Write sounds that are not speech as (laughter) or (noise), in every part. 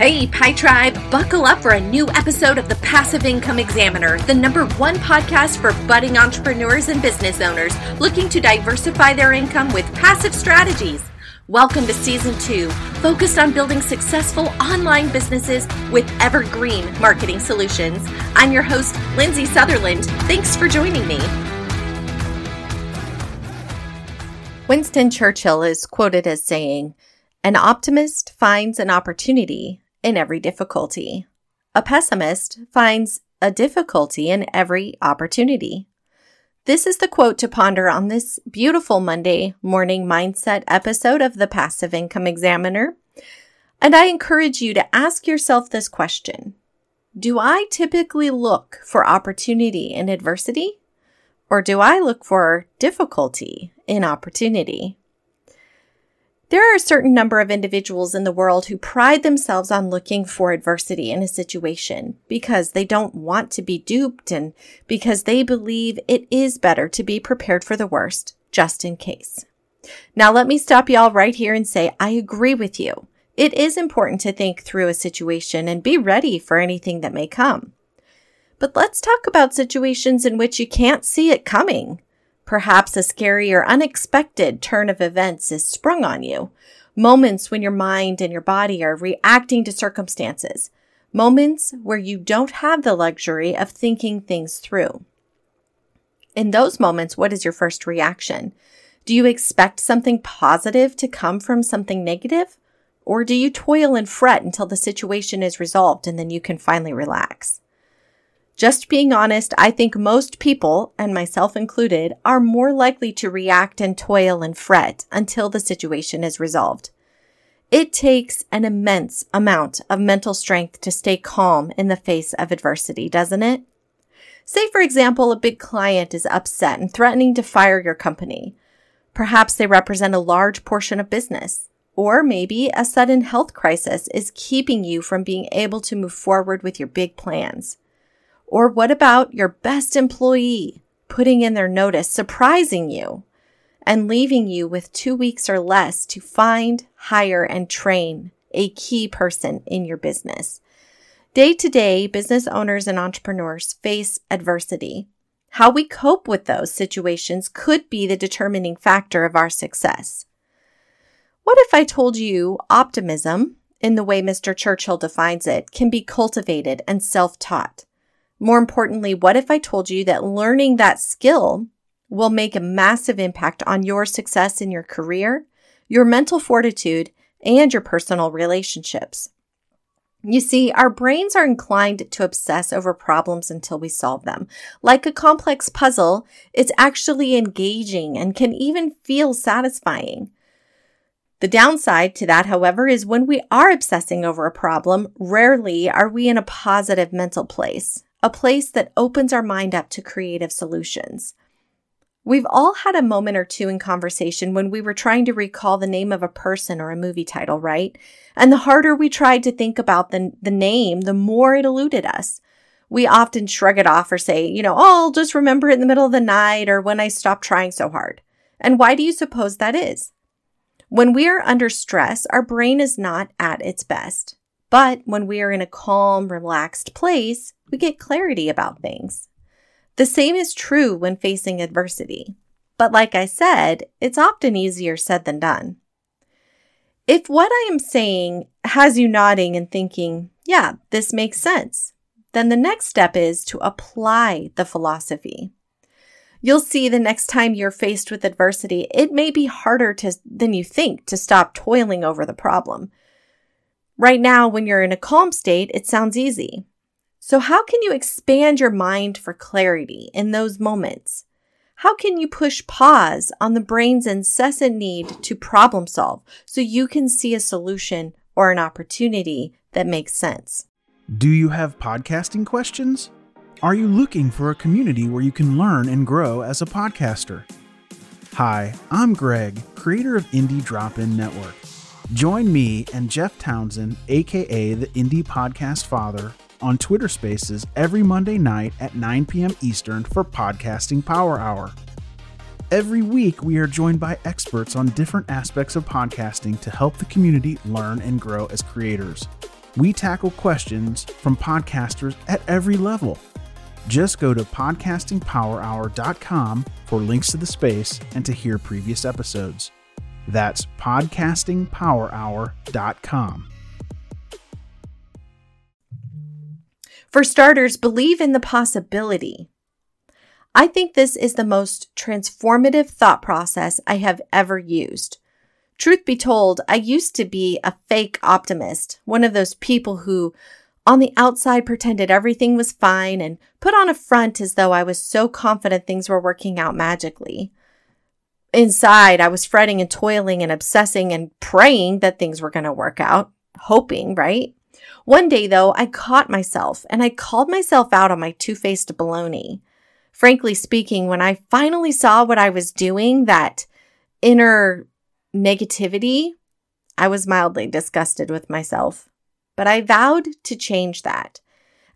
Hey, Pi Tribe, buckle up for a new episode of the Passive Income Examiner, the number one podcast for budding entrepreneurs and business owners looking to diversify their income with passive strategies. Welcome to season two, focused on building successful online businesses with evergreen marketing solutions. I'm your host, Lindsay Sutherland. Thanks for joining me. Winston Churchill is quoted as saying, An optimist finds an opportunity in every difficulty. A pessimist finds a difficulty in every opportunity. This is the quote to ponder on this beautiful Monday morning mindset episode of the Passive Income Examiner. And I encourage you to ask yourself this question Do I typically look for opportunity in adversity? Or do I look for difficulty in opportunity? There are a certain number of individuals in the world who pride themselves on looking for adversity in a situation because they don't want to be duped and because they believe it is better to be prepared for the worst just in case. Now, let me stop y'all right here and say I agree with you. It is important to think through a situation and be ready for anything that may come. But let's talk about situations in which you can't see it coming. Perhaps a scary or unexpected turn of events is sprung on you. Moments when your mind and your body are reacting to circumstances. Moments where you don't have the luxury of thinking things through. In those moments, what is your first reaction? Do you expect something positive to come from something negative? Or do you toil and fret until the situation is resolved and then you can finally relax? Just being honest, I think most people, and myself included, are more likely to react and toil and fret until the situation is resolved. It takes an immense amount of mental strength to stay calm in the face of adversity, doesn't it? Say, for example, a big client is upset and threatening to fire your company. Perhaps they represent a large portion of business. Or maybe a sudden health crisis is keeping you from being able to move forward with your big plans. Or what about your best employee putting in their notice, surprising you, and leaving you with two weeks or less to find, hire, and train a key person in your business? Day to day, business owners and entrepreneurs face adversity. How we cope with those situations could be the determining factor of our success. What if I told you optimism, in the way Mr. Churchill defines it, can be cultivated and self taught? More importantly, what if I told you that learning that skill will make a massive impact on your success in your career, your mental fortitude, and your personal relationships? You see, our brains are inclined to obsess over problems until we solve them. Like a complex puzzle, it's actually engaging and can even feel satisfying. The downside to that, however, is when we are obsessing over a problem, rarely are we in a positive mental place a place that opens our mind up to creative solutions. We've all had a moment or two in conversation when we were trying to recall the name of a person or a movie title, right? And the harder we tried to think about the, the name, the more it eluded us. We often shrug it off or say, you know, oh, I'll just remember it in the middle of the night or when I stop trying so hard. And why do you suppose that is? When we are under stress, our brain is not at its best. But when we are in a calm, relaxed place, we get clarity about things. The same is true when facing adversity. But like I said, it's often easier said than done. If what I am saying has you nodding and thinking, yeah, this makes sense, then the next step is to apply the philosophy. You'll see the next time you're faced with adversity, it may be harder to, than you think to stop toiling over the problem. Right now, when you're in a calm state, it sounds easy. So, how can you expand your mind for clarity in those moments? How can you push pause on the brain's incessant need to problem solve so you can see a solution or an opportunity that makes sense? Do you have podcasting questions? Are you looking for a community where you can learn and grow as a podcaster? Hi, I'm Greg, creator of Indie Drop In Network. Join me and Jeff Townsend, aka the Indie Podcast Father, on Twitter Spaces every Monday night at 9 p.m. Eastern for Podcasting Power Hour. Every week, we are joined by experts on different aspects of podcasting to help the community learn and grow as creators. We tackle questions from podcasters at every level. Just go to podcastingpowerhour.com for links to the space and to hear previous episodes. That's podcastingpowerhour.com. For starters, believe in the possibility. I think this is the most transformative thought process I have ever used. Truth be told, I used to be a fake optimist, one of those people who on the outside pretended everything was fine and put on a front as though I was so confident things were working out magically. Inside, I was fretting and toiling and obsessing and praying that things were going to work out, hoping, right? One day, though, I caught myself and I called myself out on my two faced baloney. Frankly speaking, when I finally saw what I was doing, that inner negativity, I was mildly disgusted with myself. But I vowed to change that.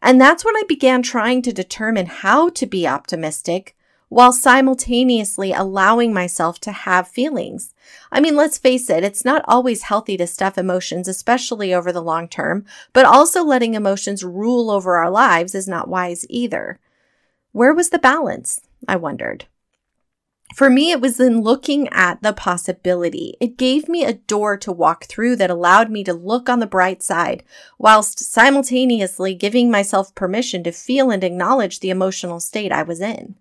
And that's when I began trying to determine how to be optimistic while simultaneously allowing myself to have feelings. I mean, let's face it, it's not always healthy to stuff emotions, especially over the long term, but also letting emotions rule over our lives is not wise either. Where was the balance? I wondered. For me, it was in looking at the possibility. It gave me a door to walk through that allowed me to look on the bright side, whilst simultaneously giving myself permission to feel and acknowledge the emotional state I was in.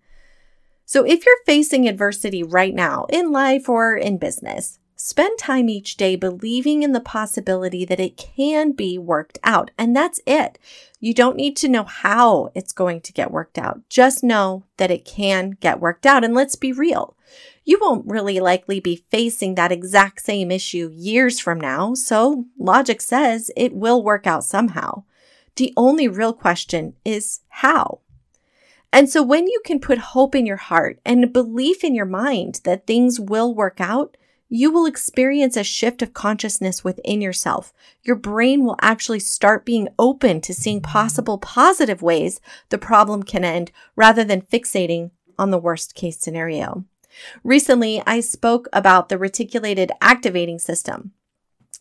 So if you're facing adversity right now in life or in business, spend time each day believing in the possibility that it can be worked out. And that's it. You don't need to know how it's going to get worked out. Just know that it can get worked out. And let's be real. You won't really likely be facing that exact same issue years from now. So logic says it will work out somehow. The only real question is how. And so when you can put hope in your heart and belief in your mind that things will work out, you will experience a shift of consciousness within yourself. Your brain will actually start being open to seeing possible positive ways the problem can end rather than fixating on the worst case scenario. Recently, I spoke about the reticulated activating system.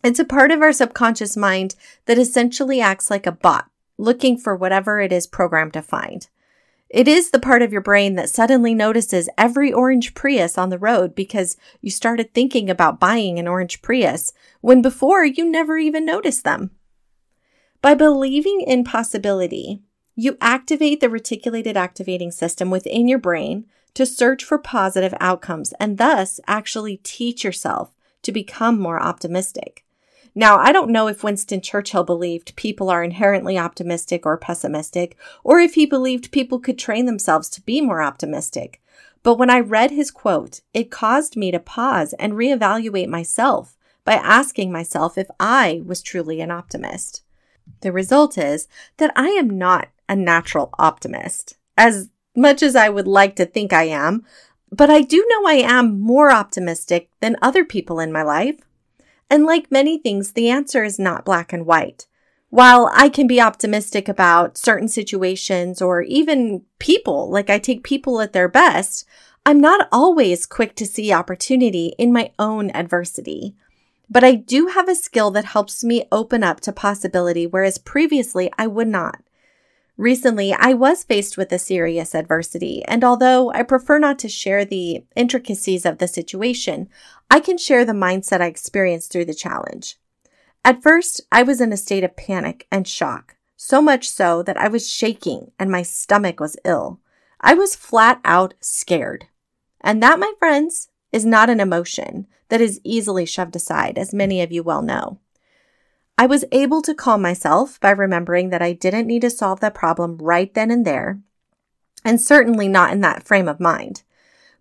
It's a part of our subconscious mind that essentially acts like a bot, looking for whatever it is programmed to find. It is the part of your brain that suddenly notices every orange Prius on the road because you started thinking about buying an orange Prius when before you never even noticed them. By believing in possibility, you activate the reticulated activating system within your brain to search for positive outcomes and thus actually teach yourself to become more optimistic. Now, I don't know if Winston Churchill believed people are inherently optimistic or pessimistic, or if he believed people could train themselves to be more optimistic. But when I read his quote, it caused me to pause and reevaluate myself by asking myself if I was truly an optimist. The result is that I am not a natural optimist, as much as I would like to think I am, but I do know I am more optimistic than other people in my life. And like many things, the answer is not black and white. While I can be optimistic about certain situations or even people, like I take people at their best, I'm not always quick to see opportunity in my own adversity. But I do have a skill that helps me open up to possibility, whereas previously I would not. Recently, I was faced with a serious adversity, and although I prefer not to share the intricacies of the situation, I can share the mindset I experienced through the challenge. At first, I was in a state of panic and shock, so much so that I was shaking and my stomach was ill. I was flat out scared. And that, my friends, is not an emotion that is easily shoved aside, as many of you well know. I was able to calm myself by remembering that I didn't need to solve that problem right then and there, and certainly not in that frame of mind.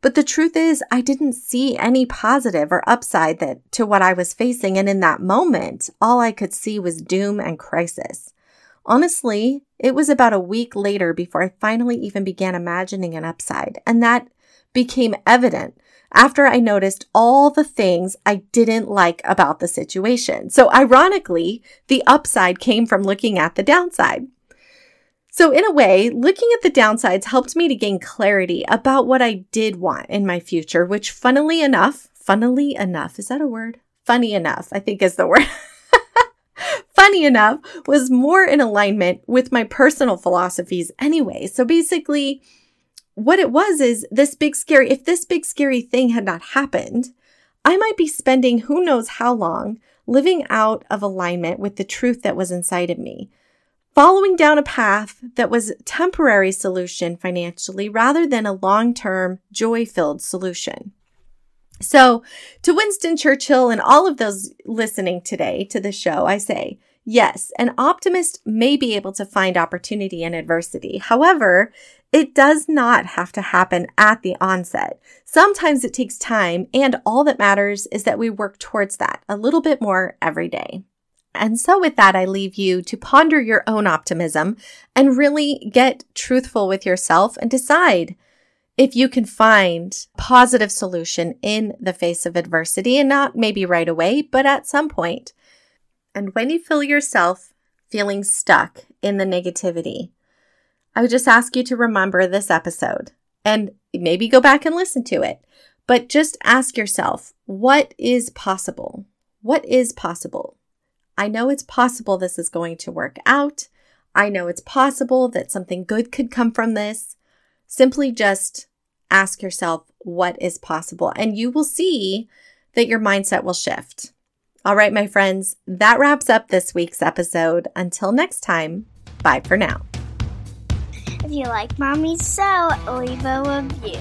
But the truth is, I didn't see any positive or upside that to what I was facing, and in that moment, all I could see was doom and crisis. Honestly, it was about a week later before I finally even began imagining an upside, and that became evident after I noticed all the things I didn't like about the situation. So ironically, the upside came from looking at the downside. So in a way, looking at the downsides helped me to gain clarity about what I did want in my future, which funnily enough, funnily enough, is that a word? Funny enough, I think is the word. (laughs) funny enough, was more in alignment with my personal philosophies anyway. So basically, what it was is this big scary, if this big scary thing had not happened, I might be spending who knows how long living out of alignment with the truth that was inside of me, following down a path that was temporary solution financially rather than a long-term joy-filled solution. So to Winston Churchill and all of those listening today to the show, I say, Yes, an optimist may be able to find opportunity in adversity. However, it does not have to happen at the onset. Sometimes it takes time, and all that matters is that we work towards that a little bit more every day. And so, with that, I leave you to ponder your own optimism and really get truthful with yourself and decide if you can find positive solution in the face of adversity and not maybe right away, but at some point. And when you feel yourself feeling stuck in the negativity, I would just ask you to remember this episode and maybe go back and listen to it. But just ask yourself, what is possible? What is possible? I know it's possible this is going to work out. I know it's possible that something good could come from this. Simply just ask yourself what is possible, and you will see that your mindset will shift. All right, my friends, that wraps up this week's episode. Until next time, bye for now. You like Mommy So, leave a review.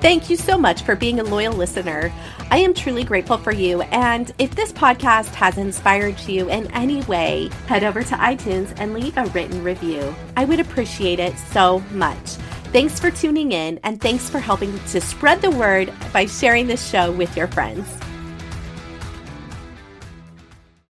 Thank you so much for being a loyal listener. I am truly grateful for you. And if this podcast has inspired you in any way, head over to iTunes and leave a written review. I would appreciate it so much. Thanks for tuning in and thanks for helping to spread the word by sharing this show with your friends.